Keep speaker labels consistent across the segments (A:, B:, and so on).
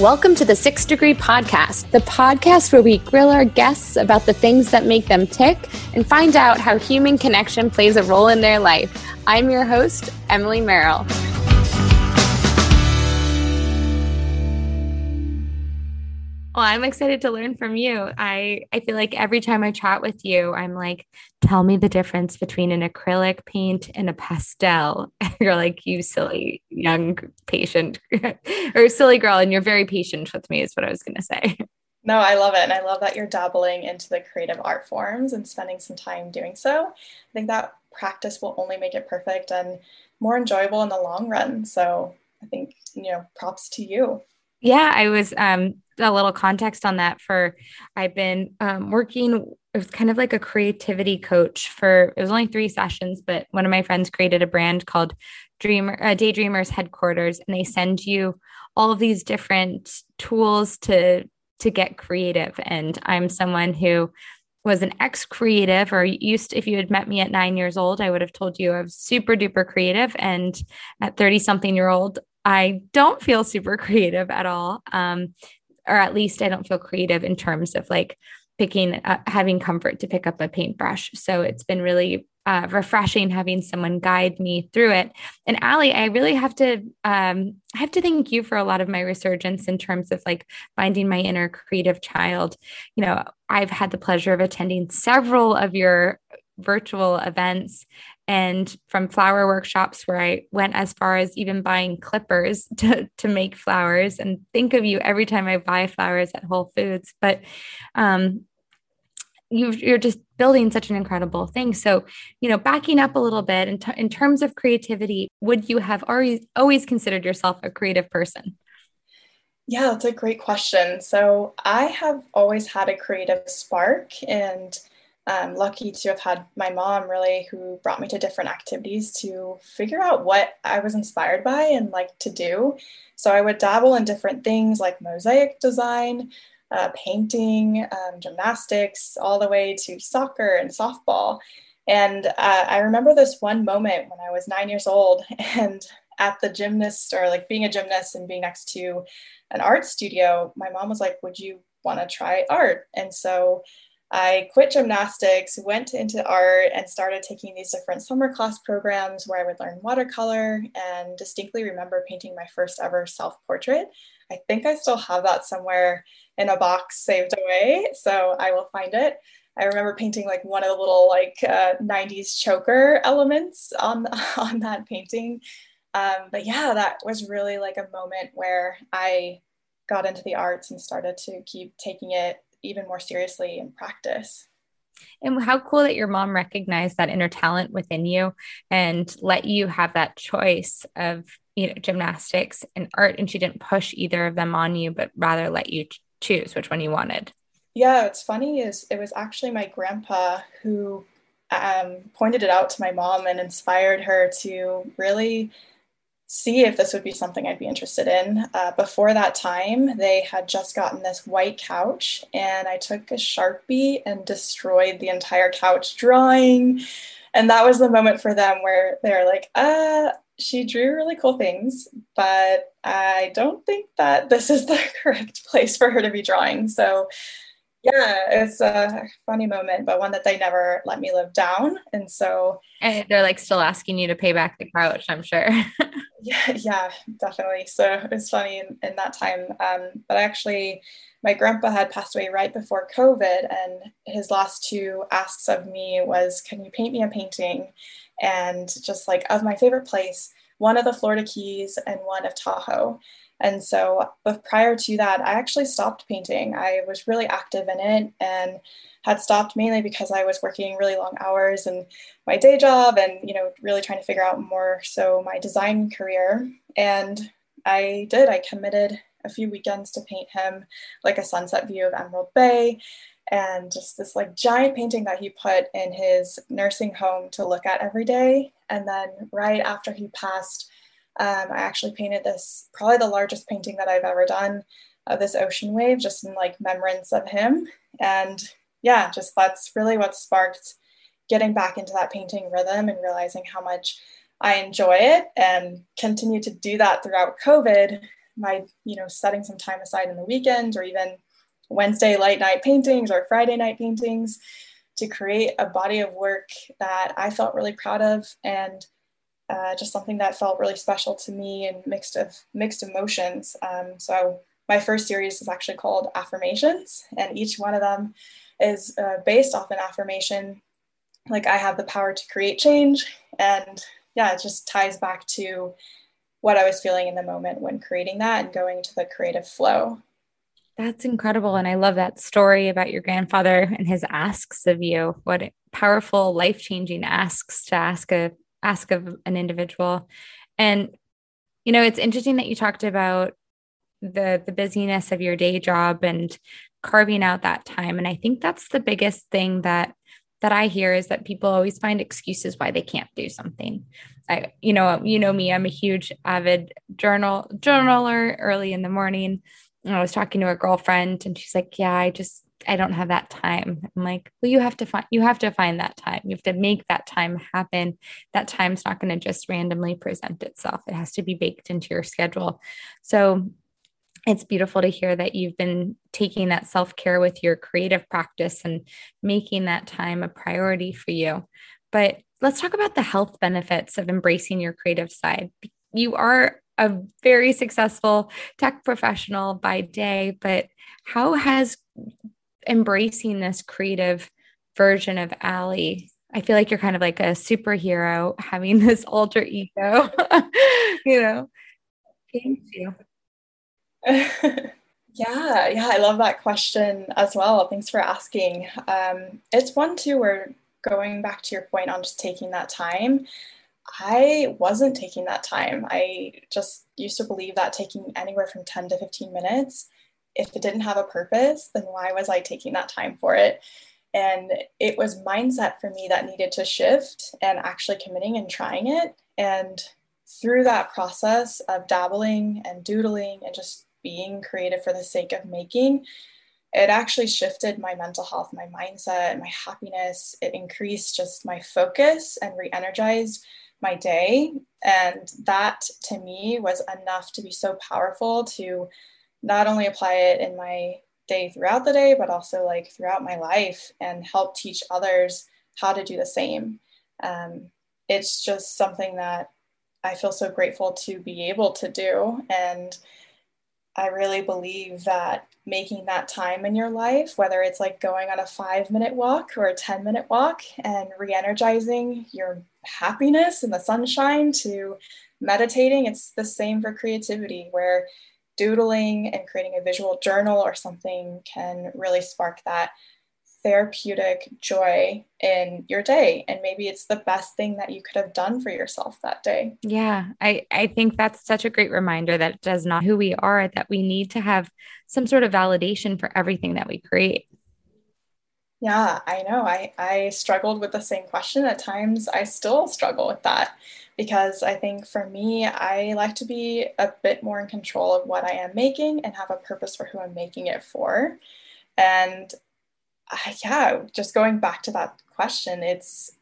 A: Welcome to the Six Degree Podcast, the podcast where we grill our guests about the things that make them tick and find out how human connection plays a role in their life. I'm your host, Emily Merrill. Well, I'm excited to learn from you. I, I feel like every time I chat with you, I'm like, tell me the difference between an acrylic paint and a pastel. you're like, you silly young patient or silly girl. And you're very patient with me, is what I was going to say.
B: No, I love it. And I love that you're dabbling into the creative art forms and spending some time doing so. I think that practice will only make it perfect and more enjoyable in the long run. So I think, you know, props to you.
A: Yeah, I was um a little context on that for I've been um, working it was kind of like a creativity coach for it was only three sessions but one of my friends created a brand called dreamer uh, daydreamers headquarters and they send you all of these different tools to to get creative. And i'm someone who was an ex creative or used to, if you had met me at nine years old i would have told you i was super duper creative. And at 30 something year old i don't feel super creative at all um, or at least I don't feel creative in terms of like picking, uh, having comfort to pick up a paintbrush. So it's been really uh, refreshing having someone guide me through it. And Ali, I really have to um, I have to thank you for a lot of my resurgence in terms of like finding my inner creative child. You know, I've had the pleasure of attending several of your virtual events and from flower workshops where I went as far as even buying clippers to, to make flowers and think of you every time I buy flowers at Whole Foods. But um, you are just building such an incredible thing. So, you know, backing up a little bit in, t- in terms of creativity, would you have always always considered yourself a creative person?
B: Yeah, that's a great question. So, I have always had a creative spark and I'm lucky to have had my mom really who brought me to different activities to figure out what I was inspired by and like to do. So I would dabble in different things like mosaic design, uh, painting, um, gymnastics, all the way to soccer and softball. And uh, I remember this one moment when I was nine years old and at the gymnast or like being a gymnast and being next to an art studio, my mom was like, Would you want to try art? And so I quit gymnastics, went into art, and started taking these different summer class programs where I would learn watercolor and distinctly remember painting my first ever self portrait. I think I still have that somewhere in a box saved away, so I will find it. I remember painting like one of the little like uh, 90s choker elements on on that painting. Um, but yeah, that was really like a moment where I got into the arts and started to keep taking it even more seriously in practice.
A: And how cool that your mom recognized that inner talent within you and let you have that choice of you know gymnastics and art and she didn't push either of them on you but rather let you choose which one you wanted.
B: Yeah, what's funny is it was actually my grandpa who um, pointed it out to my mom and inspired her to really see if this would be something I'd be interested in. Uh, before that time, they had just gotten this white couch, and I took a Sharpie and destroyed the entire couch drawing. And that was the moment for them where they're like, uh, she drew really cool things, but I don't think that this is the correct place for her to be drawing. So yeah, it's a funny moment, but one that they never let me live down. And so
A: and they're like still asking you to pay back the couch, I'm sure.
B: yeah, yeah, definitely. So it's funny in, in that time. Um, but actually my grandpa had passed away right before COVID, and his last two asks of me was, Can you paint me a painting? And just like of my favorite place, one of the Florida Keys and one of Tahoe. And so, but prior to that, I actually stopped painting. I was really active in it and had stopped mainly because I was working really long hours and my day job and, you know, really trying to figure out more so my design career. And I did, I committed a few weekends to paint him like a sunset view of Emerald Bay and just this like giant painting that he put in his nursing home to look at every day. And then right after he passed, um, I actually painted this, probably the largest painting that I've ever done of this ocean wave, just in like remembrance of him. And yeah, just that's really what sparked getting back into that painting rhythm and realizing how much I enjoy it and continue to do that throughout COVID. my, you know, setting some time aside in the weekend or even Wednesday late night paintings or Friday night paintings to create a body of work that I felt really proud of and uh, just something that felt really special to me and mixed of mixed emotions. Um, so my first series is actually called affirmations, and each one of them is uh, based off an affirmation. Like I have the power to create change, and yeah, it just ties back to what I was feeling in the moment when creating that and going into the creative flow.
A: That's incredible. And I love that story about your grandfather and his asks of you. What powerful, life changing asks to ask a ask of an individual. And you know, it's interesting that you talked about the the busyness of your day job and carving out that time. And I think that's the biggest thing that that I hear is that people always find excuses why they can't do something. I, you know, you know me, I'm a huge avid journal journaler early in the morning. And I was talking to a girlfriend and she's like, Yeah, I just I don't have that time. I'm like, well, you have to find you have to find that time. You have to make that time happen. That time's not going to just randomly present itself. It has to be baked into your schedule. So it's beautiful to hear that you've been taking that self-care with your creative practice and making that time a priority for you. But let's talk about the health benefits of embracing your creative side. You are a very successful tech professional by day, but how has embracing this creative version of Ali? I feel like you're kind of like a superhero having this alter ego, you know,
B: Thank you. yeah, yeah, I love that question as well. Thanks for asking. Um, it's one too where going back to your point on just taking that time, I wasn't taking that time. I just used to believe that taking anywhere from 10 to 15 minutes, if it didn't have a purpose, then why was I taking that time for it? And it was mindset for me that needed to shift and actually committing and trying it. And through that process of dabbling and doodling and just being creative for the sake of making, it actually shifted my mental health, my mindset, my happiness. It increased just my focus and re energized my day. And that to me was enough to be so powerful to not only apply it in my day throughout the day, but also like throughout my life and help teach others how to do the same. Um, it's just something that I feel so grateful to be able to do. And I really believe that making that time in your life, whether it's like going on a five minute walk or a 10 minute walk and re energizing your happiness and the sunshine to meditating, it's the same for creativity, where doodling and creating a visual journal or something can really spark that therapeutic joy in your day. And maybe it's the best thing that you could have done for yourself that day.
A: Yeah i i think that's such a great reminder that it does not who we are that we need to have some sort of validation for everything that we create.
B: Yeah i know. I i struggled with the same question at times. I still struggle with that because i think for me i like to be a bit more in control of what i am making and have a purpose for who i'm making it for and uh, yeah, just going back to that question, it's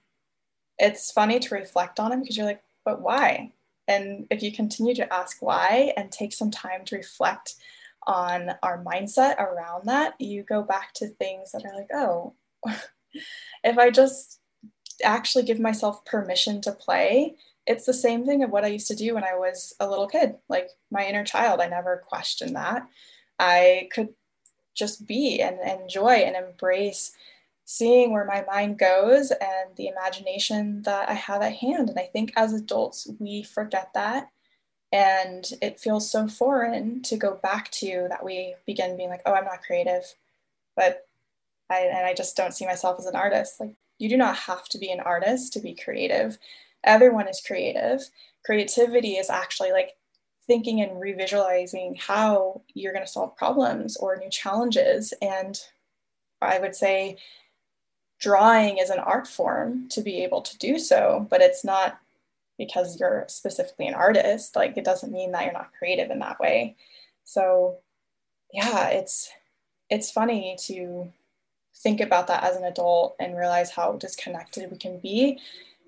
B: it's funny to reflect on it because you're like, but why? And if you continue to ask why and take some time to reflect on our mindset around that, you go back to things that are like, oh, if I just actually give myself permission to play, it's the same thing of what I used to do when I was a little kid, like my inner child. I never questioned that. I could just be and enjoy and embrace seeing where my mind goes and the imagination that I have at hand. And I think as adults, we forget that. And it feels so foreign to go back to that we begin being like, oh, I'm not creative. But I, and I just don't see myself as an artist. Like, you do not have to be an artist to be creative. Everyone is creative. Creativity is actually like thinking and revisualizing how you're going to solve problems or new challenges. And I would say drawing is an art form to be able to do so, but it's not because you're specifically an artist. Like it doesn't mean that you're not creative in that way. So yeah, it's it's funny to think about that as an adult and realize how disconnected we can be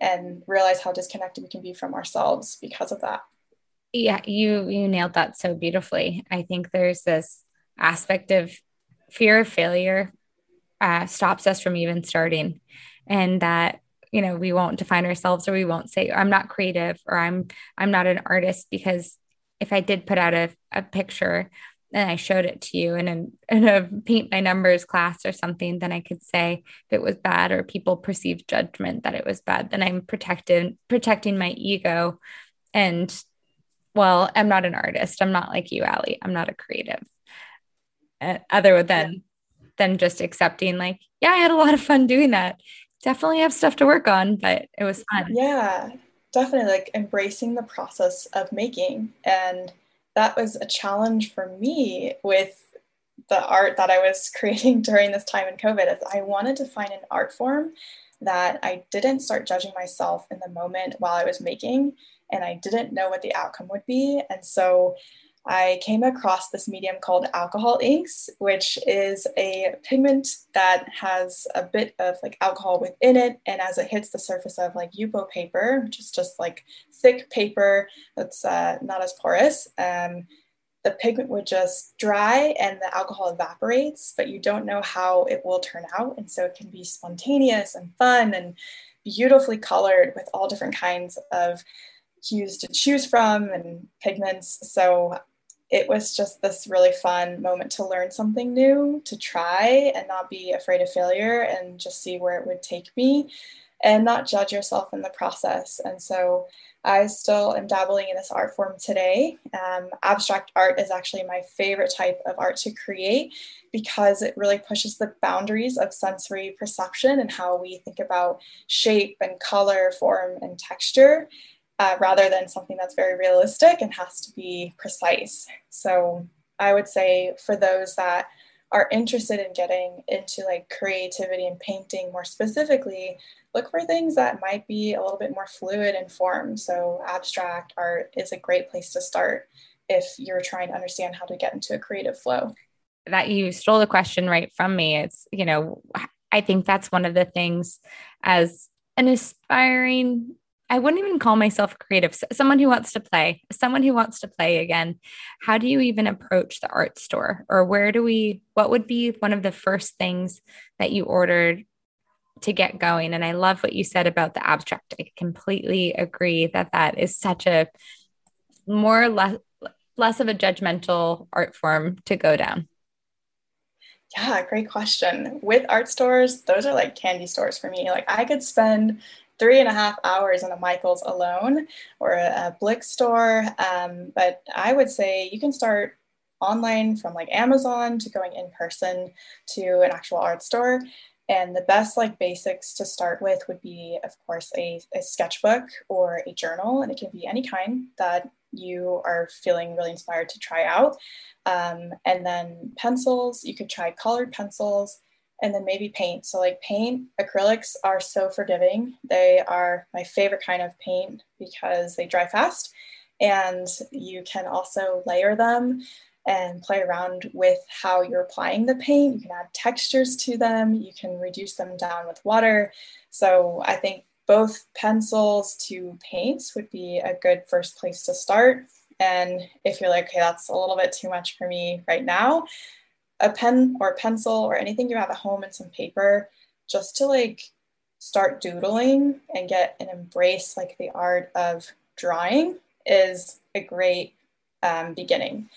B: and realize how disconnected we can be from ourselves because of that.
A: Yeah, you you nailed that so beautifully. I think there's this aspect of fear of failure uh, stops us from even starting, and that you know we won't define ourselves or we won't say I'm not creative or I'm I'm not an artist because if I did put out a, a picture and I showed it to you in a, in a paint by numbers class or something, then I could say if it was bad or people perceived judgment that it was bad, then I'm protected protecting my ego and well, I'm not an artist. I'm not like you, Ali. I'm not a creative. Uh, other than yeah. than just accepting, like, yeah, I had a lot of fun doing that. Definitely have stuff to work on, but it was fun.
B: Yeah, definitely like embracing the process of making. And that was a challenge for me with the art that I was creating during this time in COVID. Is I wanted to find an art form that I didn't start judging myself in the moment while I was making and I didn't know what the outcome would be. And so I came across this medium called alcohol inks, which is a pigment that has a bit of like alcohol within it. And as it hits the surface of like Yupo paper, which is just like thick paper that's uh, not as porous, um, the pigment would just dry and the alcohol evaporates, but you don't know how it will turn out. And so it can be spontaneous and fun and beautifully colored with all different kinds of hues to choose from and pigments. So it was just this really fun moment to learn something new, to try and not be afraid of failure and just see where it would take me and not judge yourself in the process. And so I still am dabbling in this art form today. Um, abstract art is actually my favorite type of art to create because it really pushes the boundaries of sensory perception and how we think about shape and color, form, and texture uh, rather than something that's very realistic and has to be precise. So I would say for those that are interested in getting into like creativity and painting more specifically, look for things that might be a little bit more fluid in form. So abstract art is a great place to start if you're trying to understand how to get into a creative flow.
A: That you stole the question right from me. It's, you know, I think that's one of the things as an aspiring I wouldn't even call myself creative. Someone who wants to play, someone who wants to play again. How do you even approach the art store? Or where do we, what would be one of the first things that you ordered to get going? And I love what you said about the abstract. I completely agree that that is such a more less, less of a judgmental art form to go down.
B: Yeah, great question. With art stores, those are like candy stores for me. Like I could spend three and a half hours in a Michael's alone or a, a Blick store. Um, but I would say you can start online from like Amazon to going in person to an actual art store. And the best like basics to start with would be, of course, a, a sketchbook or a journal, and it can be any kind that you are feeling really inspired to try out. Um, and then pencils, you could try colored pencils and then maybe paint. So, like paint, acrylics are so forgiving. They are my favorite kind of paint because they dry fast and you can also layer them and play around with how you're applying the paint. You can add textures to them, you can reduce them down with water. So, I think both pencils to paints would be a good first place to start. And if you're like, okay, that's a little bit too much for me right now, a pen or a pencil or anything you have at home and some paper just to like start doodling and get and embrace like the art of drawing is a great um, beginning.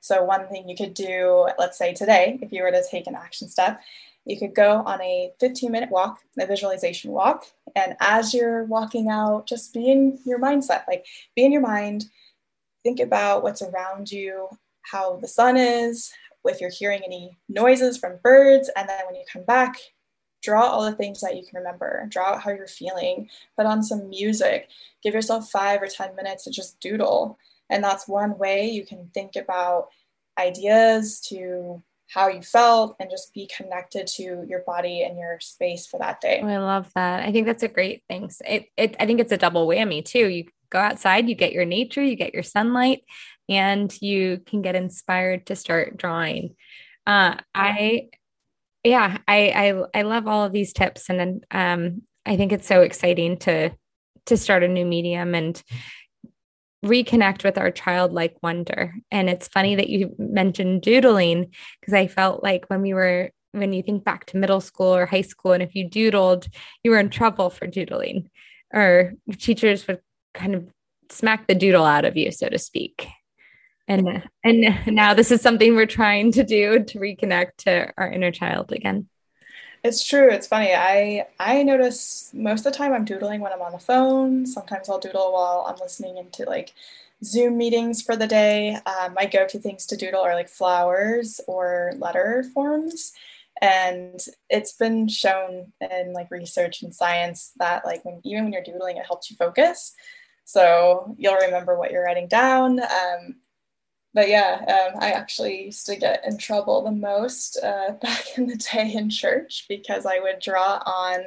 B: So, one thing you could do, let's say today, if you were to take an action step, you could go on a 15 minute walk, a visualization walk. And as you're walking out, just be in your mindset, like be in your mind, think about what's around you, how the sun is, if you're hearing any noises from birds, and then when you come back, draw all the things that you can remember, draw out how you're feeling, put on some music, give yourself five or 10 minutes to just doodle. And that's one way you can think about ideas to how you felt and just be connected to your body and your space for that day.
A: Oh, I love that. I think that's a great thing. It, it, I think it's a double whammy too. You go outside, you get your nature, you get your sunlight, and you can get inspired to start drawing. Uh, I, yeah, I, I, I love all of these tips, and um, I think it's so exciting to to start a new medium and reconnect with our childlike wonder. And it's funny that you mentioned doodling because I felt like when we were when you think back to middle school or high school and if you doodled, you were in trouble for doodling or teachers would kind of smack the doodle out of you so to speak. And and now this is something we're trying to do to reconnect to our inner child again.
B: It's true. It's funny. I I notice most of the time I'm doodling when I'm on the phone. Sometimes I'll doodle while I'm listening into like Zoom meetings for the day. Um, my go-to things to doodle are like flowers or letter forms, and it's been shown in like research and science that like when even when you're doodling, it helps you focus. So you'll remember what you're writing down. Um, but yeah, um, I actually used to get in trouble the most uh, back in the day in church because I would draw on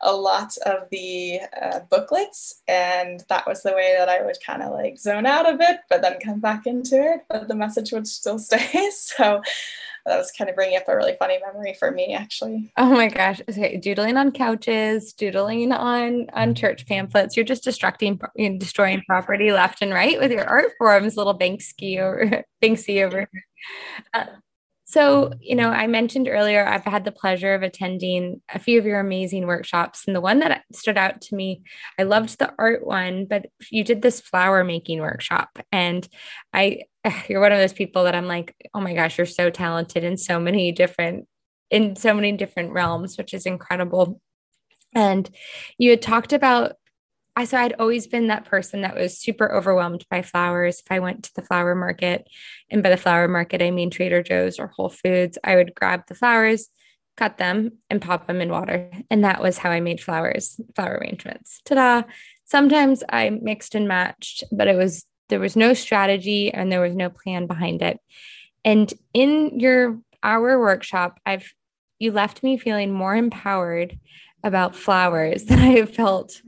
B: a lot of the uh, booklets, and that was the way that I would kind of like zone out a bit, but then come back into it. But the message would still stay. so that was kind of bringing up a really funny memory for me actually.
A: Oh my gosh. Okay doodling on couches doodling on on church pamphlets. You're just destructing you destroying property left and right with your art forms little banksy over banksy over uh, so, you know, I mentioned earlier, I've had the pleasure of attending a few of your amazing workshops. And the one that stood out to me, I loved the art one, but you did this flower making workshop. And I, you're one of those people that I'm like, oh my gosh, you're so talented in so many different, in so many different realms, which is incredible. And you had talked about I so I'd always been that person that was super overwhelmed by flowers. If I went to the flower market, and by the flower market I mean Trader Joe's or Whole Foods, I would grab the flowers, cut them, and pop them in water, and that was how I made flowers, flower arrangements. Ta-da! Sometimes I mixed and matched, but it was there was no strategy and there was no plan behind it. And in your our workshop, I've you left me feeling more empowered about flowers than I have felt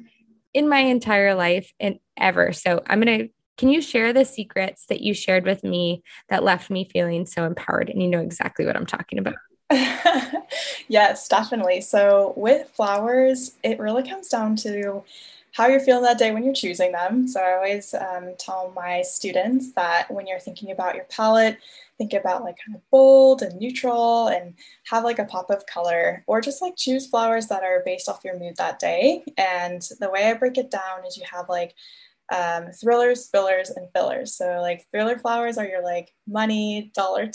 A: in my entire life and ever. So I'm going to, can you share the secrets that you shared with me that left me feeling so empowered? And you know exactly what I'm talking about.
B: yes, definitely. So with flowers, it really comes down to how you're feeling that day when you're choosing them. So I always um, tell my students that when you're thinking about your palette, think about like kind of bold and neutral and have like a pop of color or just like choose flowers that are based off your mood that day. And the way I break it down is you have like um, thrillers, spillers, and fillers. So like thriller flowers are your like money, dollar. T-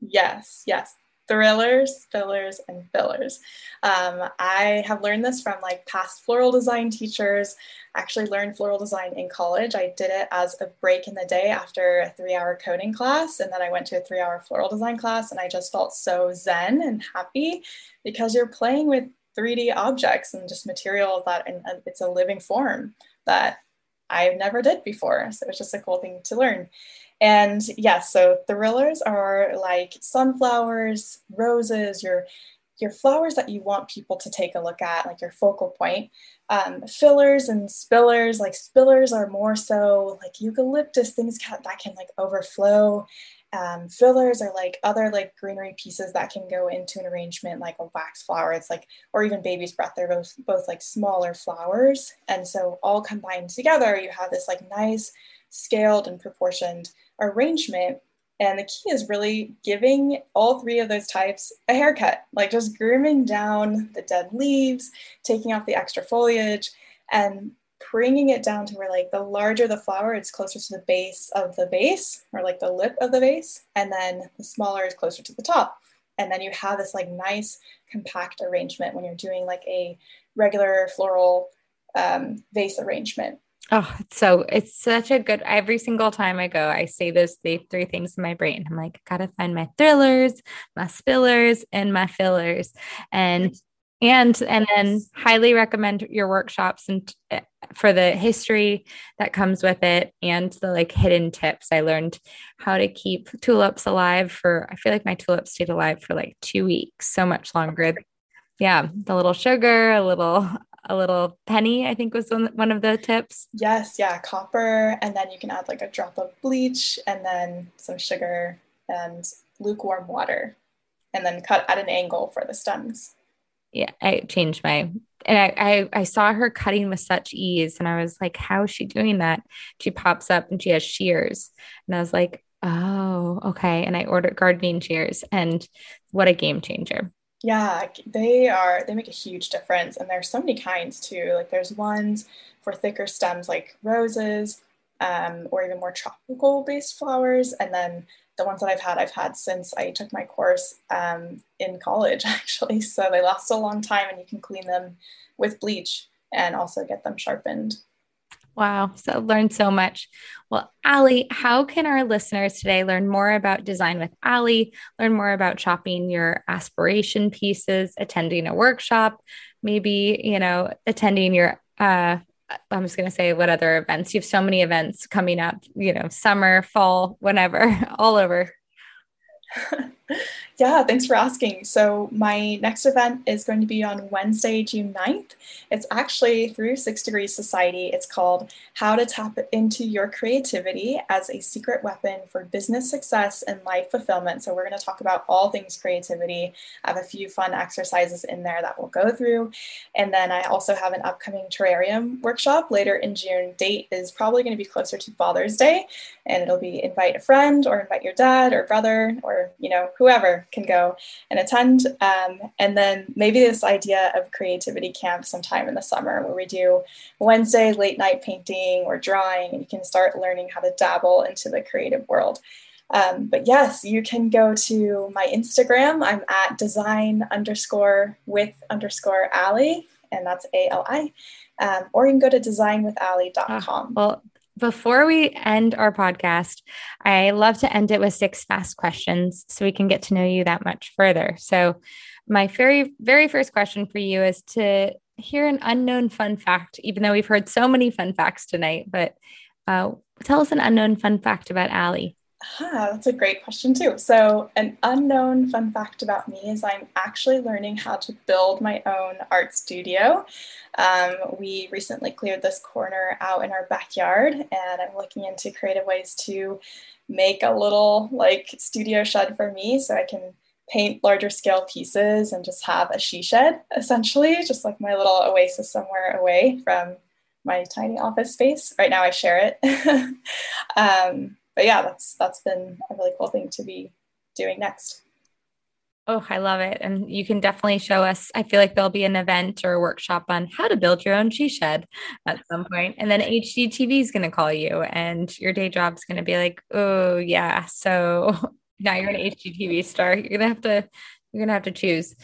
B: yes, yes, thrillers, fillers, and fillers. Um, I have learned this from like past floral design teachers. Actually learned floral design in college. I did it as a break in the day after a three hour coding class. And then I went to a three hour floral design class and I just felt so zen and happy because you're playing with 3D objects and just material that and it's a living form that I've never did before. So it's just a cool thing to learn. And yes, yeah, so thrillers are like sunflowers, roses, your your flowers that you want people to take a look at, like your focal point. Um, fillers and spillers, like spillers are more so like eucalyptus, things that can like overflow. Um, fillers are like other like greenery pieces that can go into an arrangement like a wax flower. It's like, or even baby's breath. They're both both like smaller flowers, and so all combined together, you have this like nice scaled and proportioned arrangement. And the key is really giving all three of those types a haircut, like just grooming down the dead leaves, taking off the extra foliage, and bringing it down to where like the larger the flower, it's closer to the base of the vase or like the lip of the vase, and then the smaller is closer to the top. And then you have this like nice compact arrangement when you're doing like a regular floral um, vase arrangement.
A: Oh, so it's such a good every single time I go, I say those three, three things in my brain. I'm like, gotta find my thrillers, my spillers, and my fillers. And and and then highly recommend your workshops and eh, for the history that comes with it and the like hidden tips i learned how to keep tulips alive for i feel like my tulips stayed alive for like two weeks so much longer yeah the little sugar a little a little penny, I think was one of the tips.
B: Yes, yeah, copper. And then you can add like a drop of bleach and then some sugar and lukewarm water. And then cut at an angle for the stems.
A: yeah, I changed my and I, I, I saw her cutting with such ease and I was like, how is she doing that? She pops up and she has shears. And I was like, oh, okay. And I ordered gardening shears and what a game changer.
B: Yeah, they are they make a huge difference and there's so many kinds too. Like there's ones for thicker stems like roses, um, or even more tropical based flowers. And then the ones that I've had, I've had since I took my course um, in college, actually. So they last a long time and you can clean them with bleach and also get them sharpened.
A: Wow. So learned so much. Well, Ali, how can our listeners today learn more about design with Ali, learn more about shopping your aspiration pieces, attending a workshop, maybe, you know, attending your uh, I'm just going to say what other events. You have so many events coming up, you know, summer, fall, whenever, all over.
B: Yeah, thanks for asking. So, my next event is going to be on Wednesday, June 9th. It's actually through Six Degrees Society. It's called How to Tap into Your Creativity as a Secret Weapon for Business Success and Life Fulfillment. So, we're going to talk about all things creativity. I have a few fun exercises in there that we'll go through. And then I also have an upcoming terrarium workshop later in June. Date is probably going to be closer to Father's Day, and it'll be invite a friend or invite your dad or brother or, you know, whoever can go and attend. Um, and then maybe this idea of creativity camp sometime in the summer where we do Wednesday late night painting or drawing, and you can start learning how to dabble into the creative world. Um, but yes, you can go to my Instagram. I'm at design underscore with underscore Ali, and that's A L I. Um, or you can go to designwithali.com.
A: Ah, well, before we end our podcast, I love to end it with six fast questions so we can get to know you that much further. So, my very, very first question for you is to hear an unknown fun fact, even though we've heard so many fun facts tonight, but uh, tell us an unknown fun fact about Ali.
B: Ah, that's a great question, too. So, an unknown fun fact about me is I'm actually learning how to build my own art studio. Um, we recently cleared this corner out in our backyard, and I'm looking into creative ways to make a little like studio shed for me so I can paint larger scale pieces and just have a she shed essentially, just like my little oasis somewhere away from my tiny office space. Right now, I share it. um, but yeah, that's that's been a really cool thing to be doing next.
A: Oh, I love it. And you can definitely show us. I feel like there'll be an event or a workshop on how to build your own she shed at some point. And then HGTV is going to call you and your day job's going to be like, oh, yeah. So now you're an HGTV star. You're going to have to, you're to have to choose.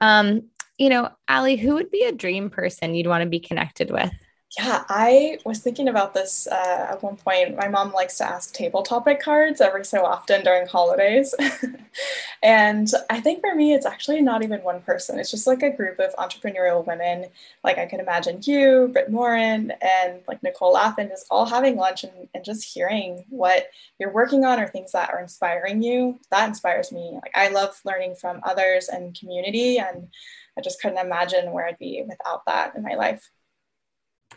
A: Um, you know, Ali, who would be a dream person you'd want to be connected with?
B: Yeah, I was thinking about this uh, at one point. My mom likes to ask table topic cards every so often during holidays. and I think for me, it's actually not even one person. It's just like a group of entrepreneurial women. Like I can imagine you, Brit Morin, and like Nicole Lapin just all having lunch and, and just hearing what you're working on or things that are inspiring you. That inspires me. Like I love learning from others and community. And I just couldn't imagine where I'd be without that in my life.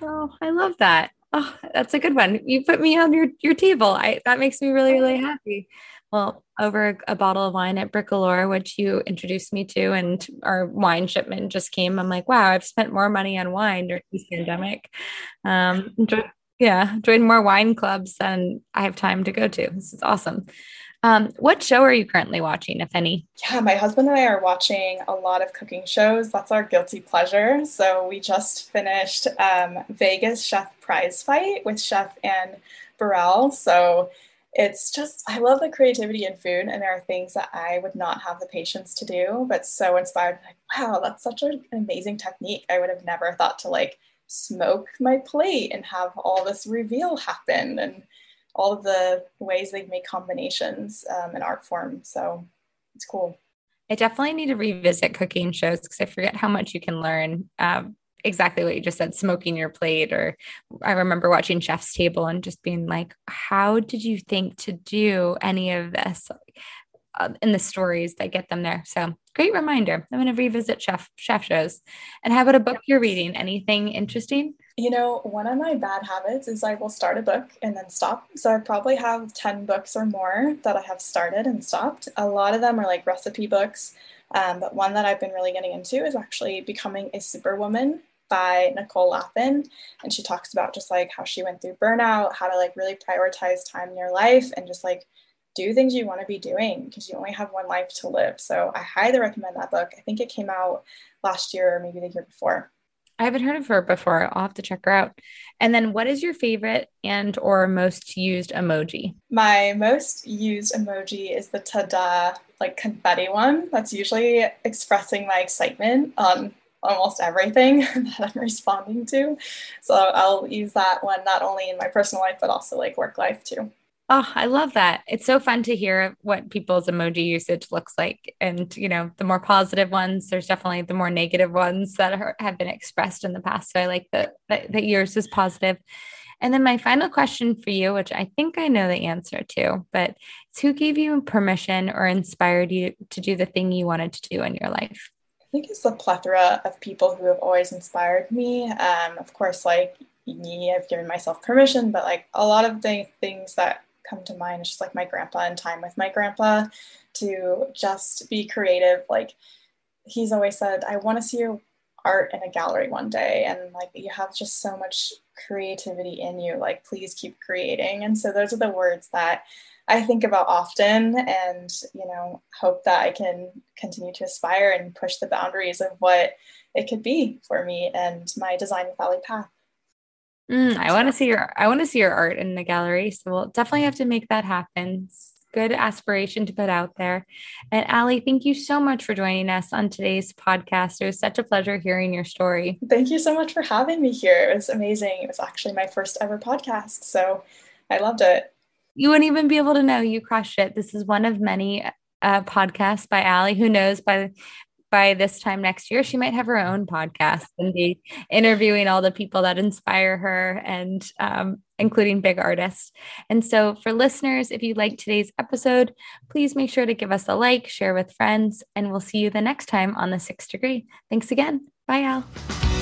A: Oh, I love that. Oh, that's a good one. You put me on your your table. I that makes me really really happy. Well, over a bottle of wine at Bricoleur, which you introduced me to, and our wine shipment just came. I'm like, wow, I've spent more money on wine during this pandemic. Um, yeah, joined more wine clubs than I have time to go to. This is awesome. Um, what show are you currently watching, if any?
B: Yeah, my husband and I are watching a lot of cooking shows. That's our guilty pleasure. So we just finished um, Vegas Chef Prize Fight with Chef Anne Burrell. So it's just, I love the creativity in food, and there are things that I would not have the patience to do, but so inspired. Like, wow, that's such an amazing technique. I would have never thought to like smoke my plate and have all this reveal happen. And all of the ways they make combinations um, in art form. So it's cool.
A: I definitely need to revisit cooking shows because I forget how much you can learn. Um, exactly what you just said, smoking your plate. Or I remember watching Chef's Table and just being like, how did you think to do any of this? Uh, in the stories that get them there. So great reminder. I'm going to revisit chef chef shows. And how about a book you're reading? Anything interesting?
B: You know, one of my bad habits is I will start a book and then stop. So I probably have 10 books or more that I have started and stopped. A lot of them are like recipe books. Um, but one that I've been really getting into is actually Becoming a Superwoman by Nicole Lapin. And she talks about just like how she went through burnout, how to like really prioritize time in your life and just like do things you want to be doing because you only have one life to live. So I highly recommend that book. I think it came out last year or maybe the year before.
A: I haven't heard of her before. I'll have to check her out. And then what is your favorite and or most used emoji?
B: My most used emoji is the tada like confetti one. That's usually expressing my excitement on almost everything that I'm responding to. So I'll use that one not only in my personal life but also like work life too.
A: Oh, I love that. It's so fun to hear what people's emoji usage looks like. And, you know, the more positive ones, there's definitely the more negative ones that are, have been expressed in the past. So I like that, that, that yours is positive. And then my final question for you, which I think I know the answer to, but it's who gave you permission or inspired you to do the thing you wanted to do in your life?
B: I think it's the plethora of people who have always inspired me. Um, of course, like me, I've given myself permission, but like a lot of the things that come to mind is just like my grandpa and time with my grandpa to just be creative. Like he's always said, I want to see your art in a gallery one day. And like you have just so much creativity in you. Like please keep creating. And so those are the words that I think about often and, you know, hope that I can continue to aspire and push the boundaries of what it could be for me and my design with Ali path.
A: Mm, I want to see your I want to see your art in the gallery. So we'll definitely have to make that happen. Good aspiration to put out there. And Ali, thank you so much for joining us on today's podcast. It was such a pleasure hearing your story.
B: Thank you so much for having me here. It was amazing. It was actually my first ever podcast. So I loved it.
A: You wouldn't even be able to know you crushed it. This is one of many uh, podcasts by Ali. Who knows by by this time next year, she might have her own podcast and be interviewing all the people that inspire her and um, including big artists. And so, for listeners, if you like today's episode, please make sure to give us a like, share with friends, and we'll see you the next time on the sixth degree. Thanks again. Bye, Al.